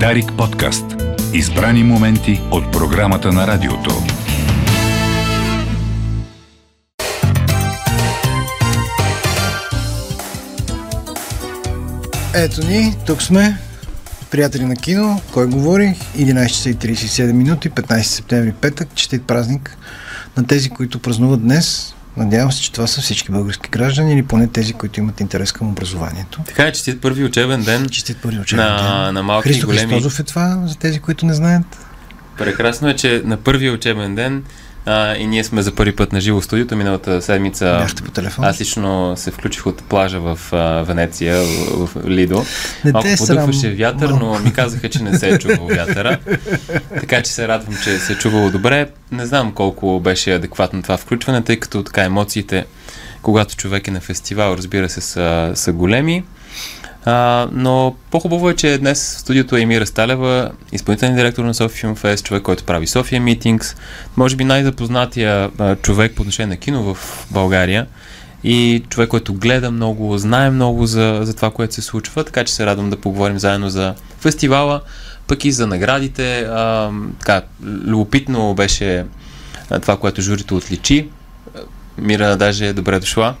Дарик подкаст. Избрани моменти от програмата на радиото. Ето ни, тук сме. Приятели на кино, кой говори? 11 часа и 37 минути, 15 септември, петък, честит празник на тези, които празнуват днес. Надявам се, че това са всички български граждани или поне тези, които имат интерес към образованието. Така е, честит първи учебен ден. Честит първи учебен на, ден. на малки Христо големи. Христозов е това, за тези, които не знаят. Прекрасно е, че на първия учебен ден а, и ние сме за първи път на живо в студиото. Миналата седмица Бяхте по телефон. аз лично се включих от плажа в а, Венеция, в, в Лидо. Не Малко е срам. подухваше вятър, но ми казаха, че не се е чувал вятъра. Така че се радвам, че се е чувало добре. Не знам колко беше адекватно това включване, тъй като така емоциите, когато човек е на фестивал, разбира се, са, са големи. А, но по-хубаво е, че днес в студиото е Емира Сталева, изпълнителен директор на София Film Fest, човек, който прави София Meetings, може би най-запознатия а, човек по отношение на кино в България и човек, който гледа много, знае много за, за това, което се случва, така че се радвам да поговорим заедно за фестивала, пък и за наградите. А, така, любопитно беше а, това, което журито отличи. Мира, даже е добре дошла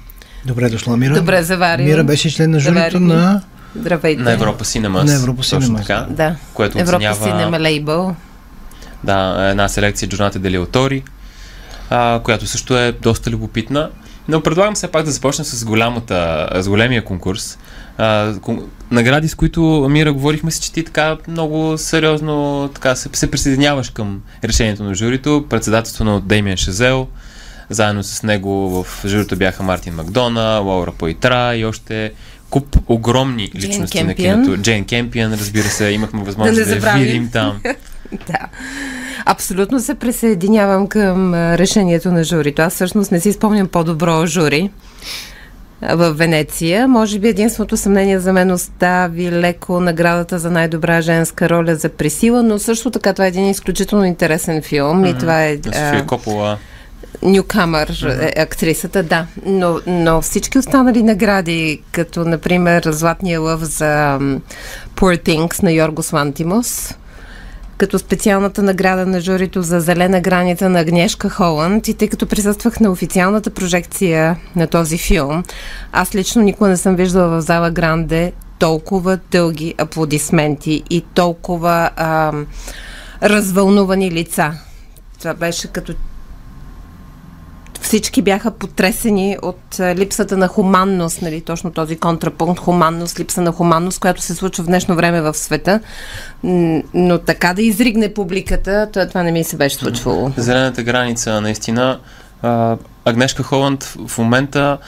Добре дошла, Мира. Добре заварил. Мира беше член на журито на... Здравейте. на Европа Cinemas. На Европа Cinemas. така. Да. Което Европа оценява... Cinema Label. Да, една селекция Джоната Дели Отори, а, която също е доста любопитна. Но предлагам все пак да започнем с, голямата, с големия конкурс. А, кон... Награди, с които Мира говорихме си, че ти така много сериозно така, се, се присъединяваш към решението на журито. Председателство на Деймиан Шазел. Заедно с него в журито бяха Мартин Макдона, Лаура Пойтра и още куп огромни Джейн личности на Кемпиан. киното. Джейн Кемпиан, разбира се, имахме възможност не да, я видим там. Да. Абсолютно се присъединявам към решението на журито. Аз всъщност не си спомням по-добро жури в Венеция. Може би единственото съмнение за мен остави леко наградата за най-добра женска роля за Пресила, но също така това е един изключително интересен филм и това е На София Копола. Нюкамър е актрисата, да. Но, но всички останали награди, като например Златния лъв за Poor Things на Йоргос Лантимос, като специалната награда на журито за зелена граница на Агнешка Холанд и тъй като присъствах на официалната прожекция на този филм, аз лично никога не съм виждала в зала Гранде толкова дълги аплодисменти и толкова ам, развълнувани лица. Това беше като всички бяха потресени от а, липсата на хуманност, нали, точно този контрапункт, хуманност, липса на хуманност, която се случва в днешно време в света. Но така да изригне публиката, това, не ми се беше случвало. Зелената граница, наистина. Агнешка Холанд в момента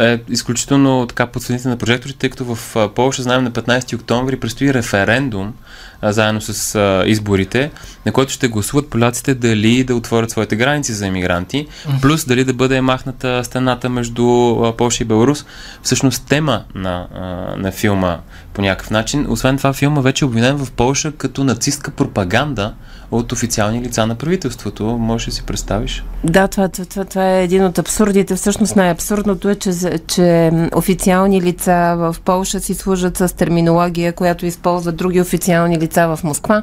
е изключително така под светлините на прожекторите, тъй като в а, Полша, знаем, на 15 октомври предстои референдум а, заедно с а, изборите, на който ще гласуват поляците дали да отворят своите граници за иммигранти, плюс дали да бъде махната стената между а, Полша и Беларус. Всъщност тема на, а, на филма по някакъв начин. Освен това, филма вече е обвинен в Полша като нацистка пропаганда от официални лица на правителството. Можеш да си представиш? Да, това, това, това, това е един от абсурдите. Всъщност най-абсурдното е, че, че официални лица в Полша си служат с терминология, която използват други официални лица в Москва.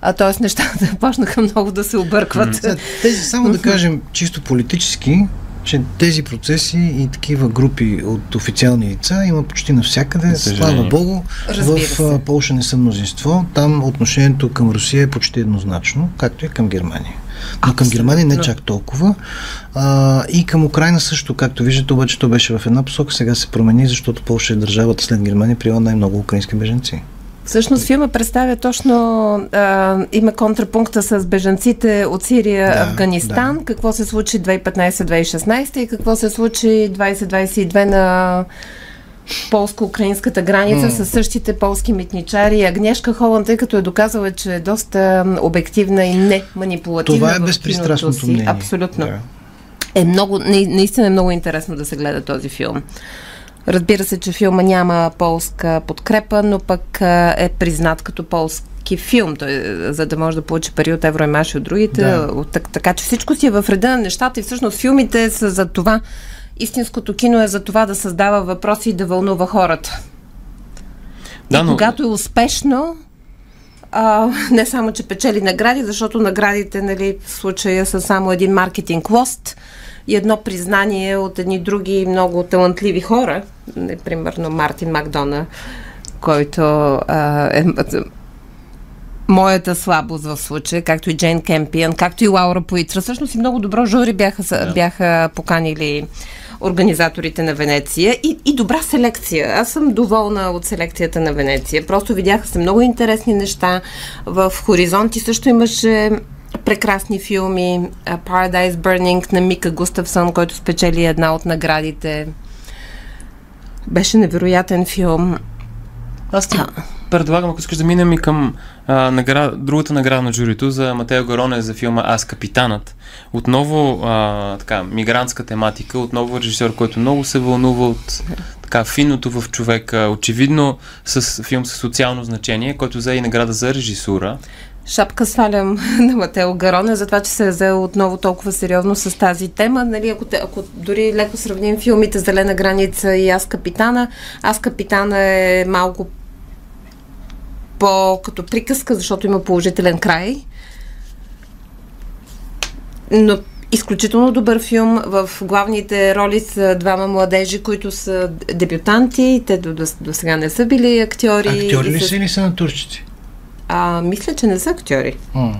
А т.е. нещата почнаха много да се объркват. Тези, само да кажем чисто политически, че тези процеси и такива групи от официални лица има почти навсякъде. Слава Богу, в се. а, Полша не са мнозинство. Там отношението към Русия е почти еднозначно, както и към Германия. Но към Германия не чак толкова. А, и към Украина също, както виждате, обаче то беше в една посока, сега се промени, защото Полша е държавата след Германия, приема най-много украински беженци. Всъщност филма представя точно, а, има контрапункта с бежанците от Сирия, Да, Афганистан, какво се случи 2015-2016 и какво се случи 2022 на полско-украинската граница с същите полски митничари. Агнешка Холанд, тъй като е доказала, че е доста обективна и не манипулативна Това е безпристрастното мнение. Абсолютно. Да. Е много, на- наистина е много интересно да се гледа този филм. Разбира се, че филма няма полска подкрепа, но пък е признат като полски филм, той, за да може да получи пари от Евроимаш и от другите. Да. От, так, така че всичко си е в реда на нещата и всъщност филмите са за това. Истинското кино е за това да създава въпроси и да вълнува хората. Да, и но когато е успешно, а, не само, че печели награди, защото наградите нали, в случая са само един маркетинг лост и едно признание от едни други много талантливи хора, примерно Мартин Макдона, който а, е моята слабост в случая, както и Джейн Кемпиан, както и Лаура Поитра. Всъщност и много добро жури бяха, yeah. бяха поканили организаторите на Венеция и, и добра селекция. Аз съм доволна от селекцията на Венеция. Просто видяха се много интересни неща. В Хоризонти също имаше прекрасни филми. Paradise Burning на Мика Густавсон, който спечели една от наградите. Беше невероятен филм. Аз ти предлагам, ако искаш да минем и към а, награда, другата награда на журито за Матео Гароне за филма Аз капитанът. Отново а, така, мигрантска тематика, отново режисьор, който много се вълнува от така финното в човека, очевидно с филм с социално значение, който взе и награда за режисура. Шапка свалям на Матео Гароне за това, че се е взел отново толкова сериозно с тази тема. Нали, ако, те, ако дори леко сравним филмите Зелена граница и Аз капитана, Аз капитана е малко по като приказка, защото има положителен край. Но изключително добър филм. В главните роли са двама младежи, които са дебютанти. Те до, до, до сега не са били актьори. Актьори ли са или са на турчици? А, мисля, че не са актьори. Mm.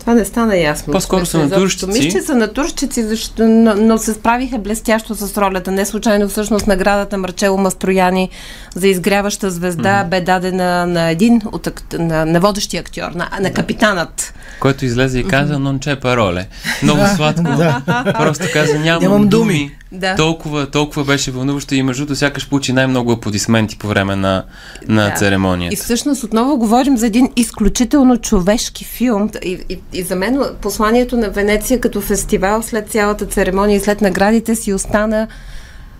Това не стана ясно. По-скоро са натурщици. Мисля, че са натурщици, защото, но, но се справиха блестящо с ролята. Не случайно всъщност наградата Марчело Мастрояни за изгряваща звезда mm-hmm. бе дадена на един от на, на водещия актьор, на, на капитанът. Който излезе и каза, но че пароле. Много сладко. Просто каза, нямам, нямам думи. думи. Да. Толкова, толкова беше вълнуващо и между сякаш получи най-много аплодисменти по време на, на да. церемонията. И всъщност отново говорим за един изключително човешки филм. И, и, и за мен посланието на Венеция като фестивал след цялата церемония и след наградите си остана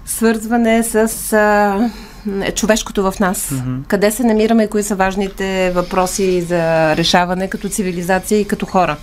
свързване с а, човешкото в нас. Mm-hmm. Къде се намираме и кои са важните въпроси за решаване като цивилизация и като хора.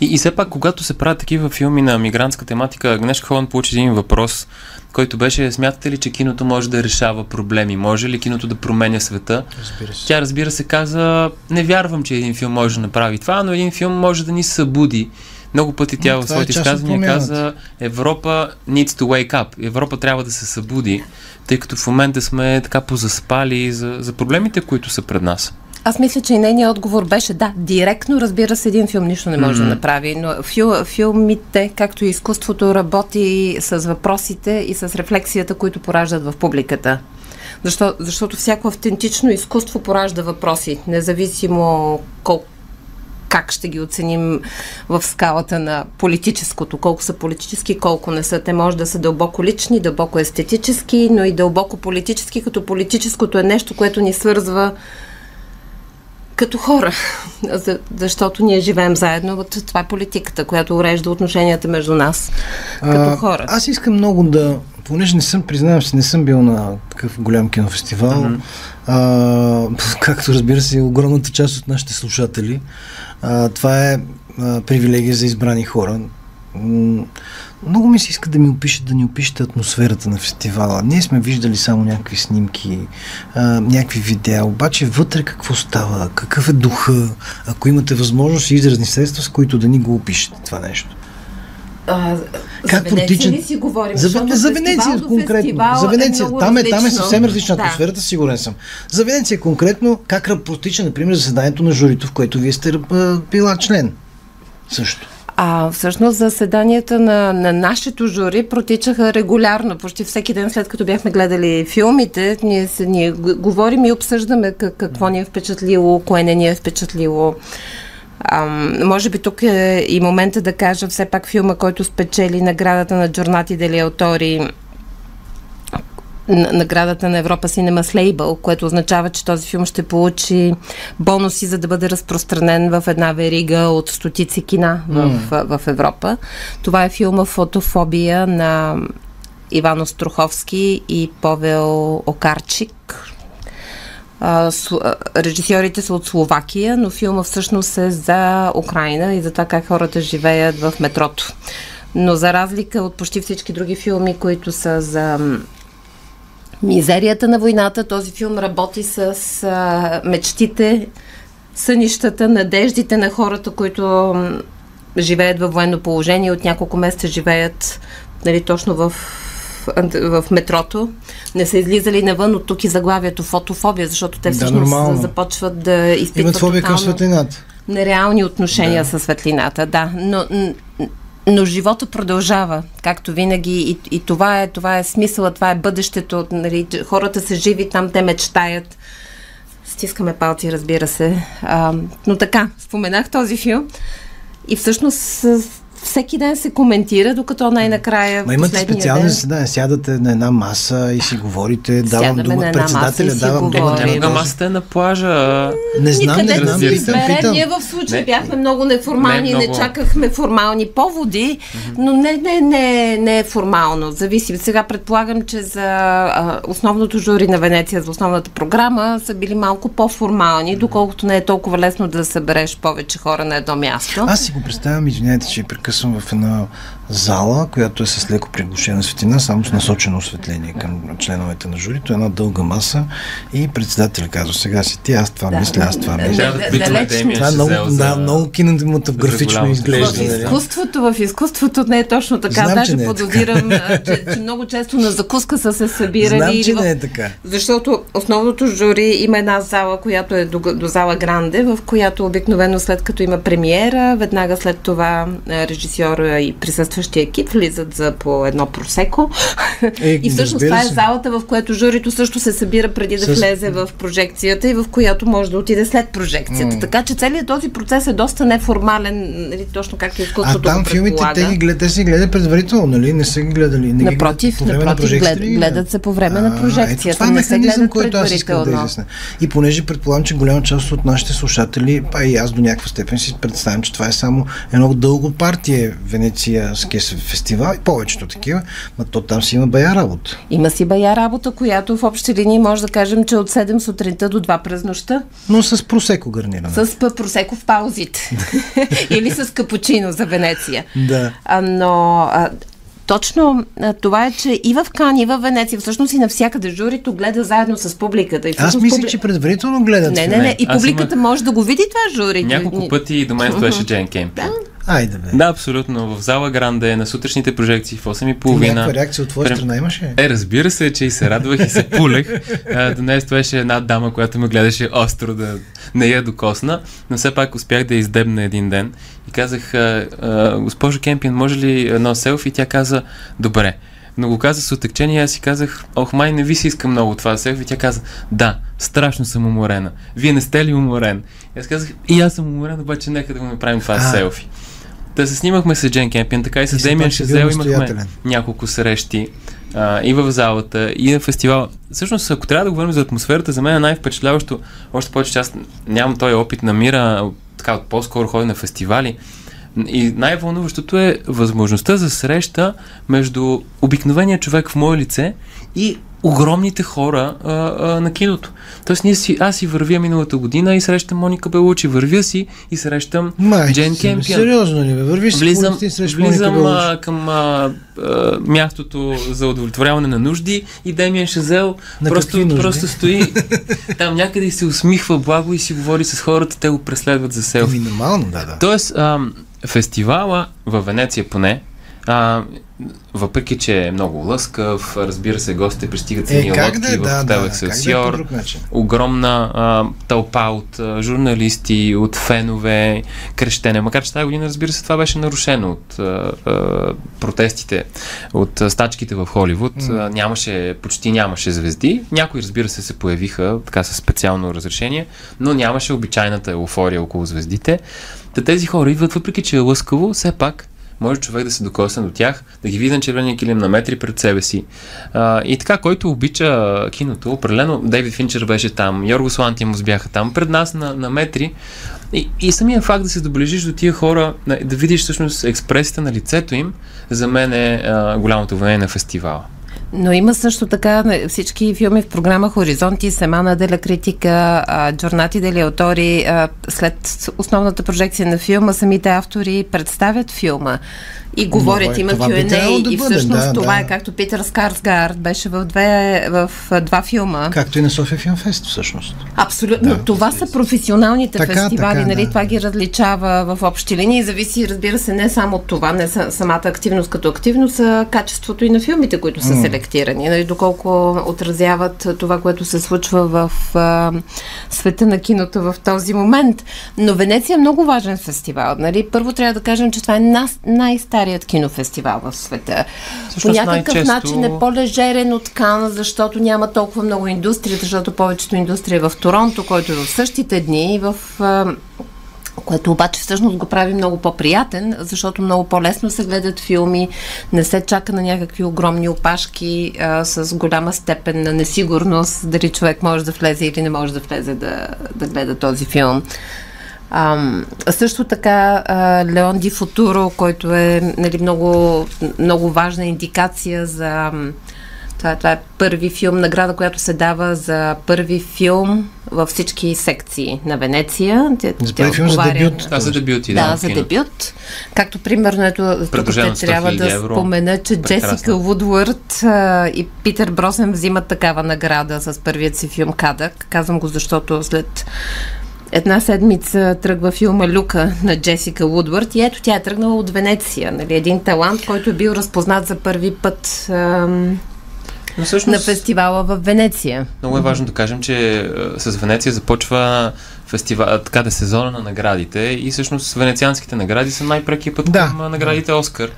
И, и все пак, когато се правят такива филми на мигрантска тематика, Гнешка Холан получи един въпрос, който беше, смятате ли, че киното може да решава проблеми? Може ли киното да променя света? Разбира се. Тя, разбира се, каза, не вярвам, че един филм може да направи това, но един филм може да ни събуди. Много пъти тя в е своите изказвания каза, Европа needs to wake up. Европа трябва да се събуди, тъй като в момента сме така позаспали за, за проблемите, които са пред нас. Аз мисля, че и нейният отговор беше да, директно, разбира се, един филм нищо не може mm-hmm. да направи, но фил, филмите, както и изкуството, работи с въпросите и с рефлексията, които пораждат в публиката. Защо, защото всяко автентично изкуство поражда въпроси, независимо колко как ще ги оценим в скалата на политическото, колко са политически, колко не са. Те може да са дълбоко лични, дълбоко естетически, но и дълбоко политически, като политическото е нещо, което ни свързва като хора, защото ние живеем заедно. Това е политиката, която урежда отношенията между нас като хора. аз искам много да, понеже не съм, признавам се, не съм бил на такъв голям кинофестивал, а, както разбира се, огромната част от нашите слушатели. А, това е а, привилегия за избрани хора. Много ми се иска да ми опишете, да ни опишете атмосферата на фестивала. Ние сме виждали само някакви снимки, а, някакви видеа, обаче вътре какво става, какъв е духа, ако имате възможност и изразни средства, с които да ни го опишете това нещо. А, как за протича? Ли си говорим? За, за, за Венеция конкретно. За Венеция. Е там, е, там е съвсем различна да. атмосферата, сигурен съм. За Венеция конкретно, как протича, например, заседанието на журито, в което вие сте била член? Също. А всъщност заседанията на, на нашето жури протичаха регулярно, почти всеки ден след като бяхме гледали филмите, ние, се, ние говорим и обсъждаме как, какво ни е впечатлило, кое не ни е впечатлило. А, може би тук е и момента да кажа все пак филма, който спечели наградата на Джорнати Дели Аутори наградата на Европа Cinema Label, което означава, че този филм ще получи бонуси, за да бъде разпространен в една верига от стотици кина в, mm. в, в Европа. Това е филма Фотофобия на Иван Остроховски и Повел Окарчик. Режисьорите са от Словакия, но филма всъщност е за Украина и за това как хората живеят в метрото. Но за разлика от почти всички други филми, които са за мизерията на войната. Този филм работи с а, мечтите, сънищата, надеждите на хората, които живеят във военно положение, от няколко месеца живеят нали, точно в в метрото, не са излизали навън от тук и заглавието фотофобия, защото те всъщност да, започват да изпитват Имат фобия към светлината. Нереални отношения да. с светлината, да. Но, но живота продължава, както винаги, и, и това, е, това е смисъла, това е бъдещето. Нали, хората са живи там, те мечтаят. Стискаме палци, разбира се. А, но така, споменах този филм и всъщност всеки ден се коментира, докато най-накрая. Ма имате специални заседания, сядате на една маса и си говорите, давам дума, председателя, давам дума. на масата е на плажа. Не знам, не знам, питам, питам. Ние в случай не, бяхме много неформални, не, много... не чакахме формални поводи, но не, не, не, не е формално. Зависи. Сега предполагам, че за а, основното жури на Венеция, за основната програма, са били малко по-формални, доколкото не е толкова лесно да събереш повече хора на едно място. Аз си го представям, извинете, че прекъсвам в една зала, която е с леко приглушена светлина, само с насочено осветление към членовете на журито, една дълга маса и председател казва, сега си ти, аз това да, мисля, аз това мисля. Да, да, да, това е много, да, много кинематографично изглежда. В нали? изкуството, в изкуството не е точно така. Знам, Даже е подозирам, е че, че много често на закуска са се събирали. Знам, че не е така. Защото основното жури има една зала, която е до, до зала Гранде, в която обикновено след като има премиера, веднага след това режисьора и присъстващия екип влизат за по едно просеко. Е, и всъщност това е залата, в която журито също се събира преди да С... влезе в прожекцията и в която може да отиде след прожекцията. Mm. Така че целият този процес е доста неформален, нали, точно както изкуството А там филмите те ги гледат, те си гледат предварително, нали? Не са ги гледали. Не напротив, ги гледат, напротив, глед, гледат се по време на прожекцията. Ето, това е механизъм, който аз искам да изясня. И понеже предполагам, че голяма част от нашите слушатели, а и аз до някаква степен си представям, че това е само едно дълго партия Венецианския фестивал и повечето такива, но то там си има бая работа. Има си бая работа, която в общи линии може да кажем, че от 7 сутринта до 2 през нощта. Но с просеко гарниране. С просеко в паузите. Или с капучино за Венеция. Да. А, но а, точно това е, че и в Кан, и в Венеция, всъщност и навсякъде журито гледа заедно с публиката. И Аз мисля, публи... че предварително гледат. Не, не, не. И публиката имах... може да го види това жури. Няколко пъти и до мен стоеше Джейн Кемп. Да. Айде бе. Да, абсолютно. В зала Гранде, на сутрешните прожекции в 8.30. Някаква реакция от твоя Прем... страна имаше? Е, разбира се, че и се радвах и се пулех. Днес беше една дама, която ме гледаше остро да не я докосна, но все пак успях да издебна един ден и казах, госпожо Кемпин, може ли едно селфи? И тя каза, добре. Но го каза с отекчение, аз си казах, ох, май не ви си иска много това селфи. Тя каза, да, страшно съм уморена. Вие не сте ли уморен? И аз казах, и аз съм уморен, обаче нека да го направим това а, селфи. Да се снимахме с Джен Кемпин, така и с Демиан Шезел имахме няколко срещи а, и в залата, и на фестивал. Всъщност, ако трябва да говорим за атмосферата, за мен е най-впечатляващо, още повече, че аз нямам този опит на мира, така по-скоро ходя на фестивали. И най-вълнуващото е възможността за среща между обикновения човек в мое лице и огромните хора а, а, на киното. Тоест, ние си, аз си вървя миналата година и срещам Моника Белучи, вървя си и срещам Май, Джен Кемпиан. Сериозно ли? Вървиш влизам, си влизам а, към а, а, мястото за удовлетворяване на нужди и Демиан Шазел на просто, просто стои там някъде и се усмихва благо и си говори с хората, те го преследват за селфи. Ами, нормално, да, да. Тоест, а, фестивала в Венеция поне, а, въпреки, че е много лъскав, разбира се, гостите пристигат с е, лодки да, в да, хотел Екселсиор, да, огромна а, тълпа от а, журналисти, от фенове, крещене. Макар че тази година, разбира се, това беше нарушено от а, а, протестите, от а, стачките в Холивуд. Mm. А, нямаше, почти нямаше звезди. Някои, разбира се, се появиха така със специално разрешение, но нямаше обичайната еуфория около звездите. Та тези хора идват, въпреки че е лъскаво, все пак може човек да се докосне до тях, да ги види на червения килим на метри пред себе си. А, и така, който обича киното, определено Дейвид Финчер беше там, Йоргос Лантимус бяха там, пред нас на, на метри. И, и самия факт да се доближиш до тия хора, да видиш всъщност експресията на лицето им, за мен е а, голямото вълнение на фестивала. Но има също така всички филми в програма Хоризонти, Семана Деля Критика, Джорнати Дели Автори, след основната прожекция на филма, самите автори представят филма и говорят, има Q&A да и всъщност да, това да. е както Питър Скарсгард беше в, две, в два филма. Както и на София Филмфест всъщност. Абсолютно. Да, това са професионалните така, фестивали, така, нали? Да. Това ги различава в общи линии. Зависи, разбира се, не само от това, не самата активност като активност, а качеството и на филмите, които са mm. селектирани. Нали? Доколко отразяват това, което се случва в а, света на киното в този момент. Но Венеция е много важен фестивал. Нали? Първо трябва да кажем, че това е най-старият най-старият кинофестивал в света. Също По някакъв най-често... начин е по-лежерен от Кан, защото няма толкова много индустрия, защото повечето индустрия е в Торонто, който е в същите дни и в което обаче всъщност го прави много по-приятен, защото много по-лесно се гледат филми, не се чака на някакви огромни опашки а, с голяма степен на несигурност, дали човек може да влезе или не може да влезе да, да гледа този филм. А, също така а, Леон Ди Футуро, който е нали, много, много важна индикация за това, това е първи филм, награда, която се дава за първи филм във всички секции на Венеция. За първи филм за дебют. Да, за дебют, да. Да, за дебют. Както примерно, ето, тук ще трябва да евро. спомена, че Прекрасно. Джесика Вудвард а, и Питер Бросен взимат такава награда с първият си филм Кадък. Казвам го, защото след една седмица тръгва филма Люка на Джесика Вудвард и ето тя е тръгнала от Венеция. Нали? Един талант, който е бил разпознат за първи път ам, но всъщност, на фестивала в Венеция. Много е важно да кажем, че с Венеция започва фестивал, така да сезона на наградите и всъщност венецианските награди са най-прекия път да. към наградите Оскар.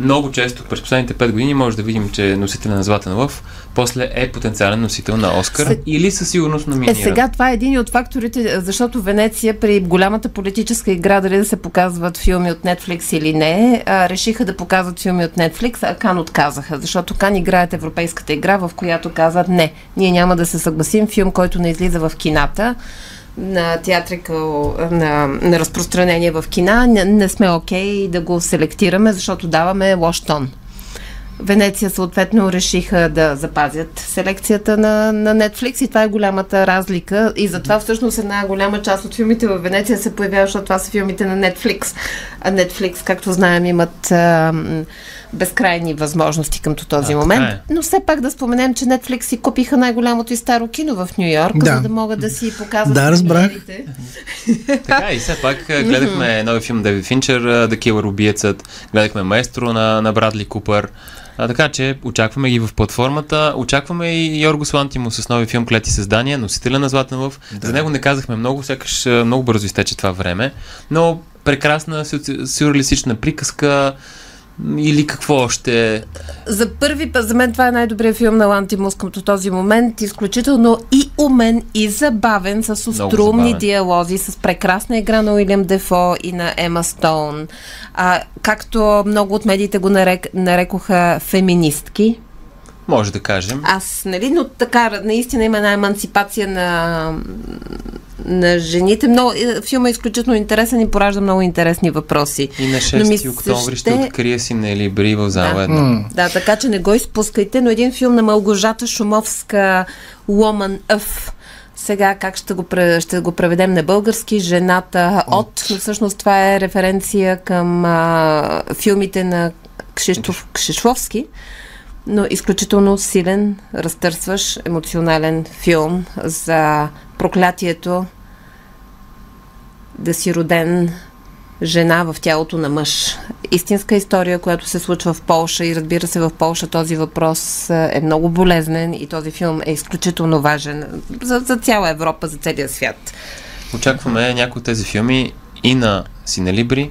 Много често през последните 5 години може да видим, че носителя на Златен лъв после е потенциален носител на Оскар Се... или със сигурност номинира. Е, сега това е един от факторите, защото Венеция при голямата политическа игра, дали да се показват филми от Netflix или не, а, решиха да показват филми от Netflix, а Кан отказаха, защото Кан играят европейската игра, в която казват не, ние няма да се съгласим филм, който не излиза в кината на театрикъл, на, на разпространение в кина, не, не сме окей okay да го селектираме, защото даваме лош тон. Венеция съответно решиха да запазят селекцията на, на Netflix и това е голямата разлика. И затова всъщност една голяма част от филмите в Венеция се появява, защото това са филмите на Netflix. А Netflix, както знаем, имат а, безкрайни възможности към този а, момент. Е. Но все пак да споменем, че Netflix си купиха най-голямото и старо кино в Нью Йорк, да. за да могат да си показват. Да, разбрах. така и все пак гледахме нови филм Девид Финчер, The Killer Убиецът, гледахме Маестро на, на Брадли Купър. А, така че очакваме ги в платформата. Очакваме и Йорго Слантимо с нови филм Клети създания, носителя на Златен лъв. Да. За него не казахме много, сякаш много бързо изтече това време. Но прекрасна сюрреалистична приказка или какво още? За първи път, за мен това е най-добрият филм на Лантимус към този момент. Изключително и умен, и забавен, с острумни диалози, с прекрасна игра на Уилям Дефо и на Ема Стоун. А, както много от медиите го нарек, нарекоха феминистки. Може да кажем. Аз, нали, но така, наистина има една емансипация на, на жените. Много, е, филма е изключително интересен и поражда много интересни въпроси. И на 6 октомври ще... ще открие си Нели Бри в зала да. Mm. Да, така че не го изпускайте, но един филм на Малгожата Шумовска Woman of сега как ще го, ще го преведем на български? Жената от. от. Но всъщност това е референция към а, филмите на Кшиштоф Кшишловски но изключително силен, разтърсващ емоционален филм за проклятието да си роден жена в тялото на мъж. Истинска история, която се случва в Полша и разбира се в Полша този въпрос е много болезнен и този филм е изключително важен за, за цяла Европа, за целия свят. Очакваме някои от тези филми и на Синелибри,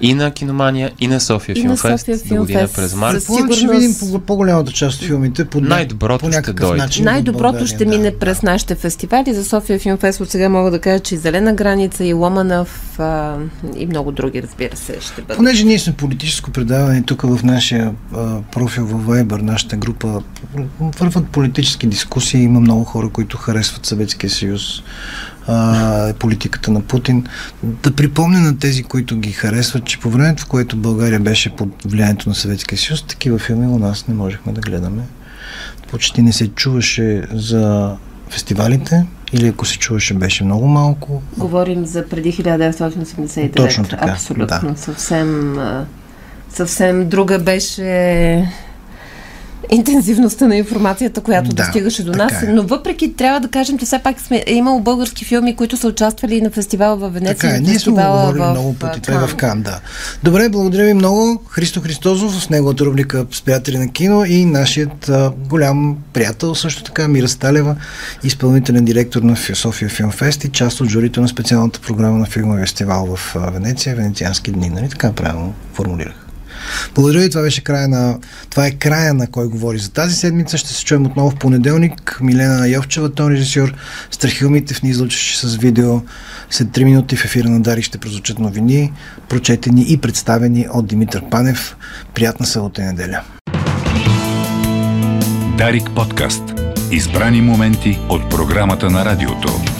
и на Киномания, и на София Филмфест до година през март. Сигурност... ще видим по- по-голямата част от филмите по, Най-доброто по ще дойде. начин. Най-доброто ще да, мине през нашите фестивали. За София Филмфест от сега мога да кажа, че и Зелена граница, и Ломанов а, и много други, разбира се, ще бъдат. Понеже ние сме политическо предаване тук в нашия а, профил в Viber, нашата група, върват политически дискусии, има много хора, които харесват Съветския съюз а, политиката на Путин. Да припомня на тези, които ги харесват, че по времето, в което България беше под влиянието на Съветския съюз, такива филми у нас не можехме да гледаме. почти не се чуваше за фестивалите, или ако се чуваше, беше много малко. Говорим за преди 1989. Точно така, Абсолютно. Да. Съвсем, съвсем друга беше интензивността на информацията, която да, достигаше до нас. Е. Но въпреки трябва да кажем, че все пак сме, е имало български филми, които са участвали на фестивала в Венеция. Така е, ние сме говорили в, много пъти. Това е в Кан, да. Добре, благодаря ви много. Христо Христозов с неговата рубрика с приятели на кино и нашият а, голям приятел, също така Мира Сталева, изпълнителен директор на София Филм Фест и част от журито на специалната програма на филмовия фестивал в Венеция, Венециански дни. Нали така правилно формулирах? Благодаря ви. Това беше края на... Това е края на Кой говори за тази седмица. Ще се чуем отново в понеделник. Милена Йовчева, тон режисьор. Страхил Митев ни излъчваше с видео. След 3 минути в ефира на Дари ще прозвучат новини, прочетени и представени от Димитър Панев. Приятна събота и неделя. Дарик подкаст. Избрани моменти от програмата на радиото.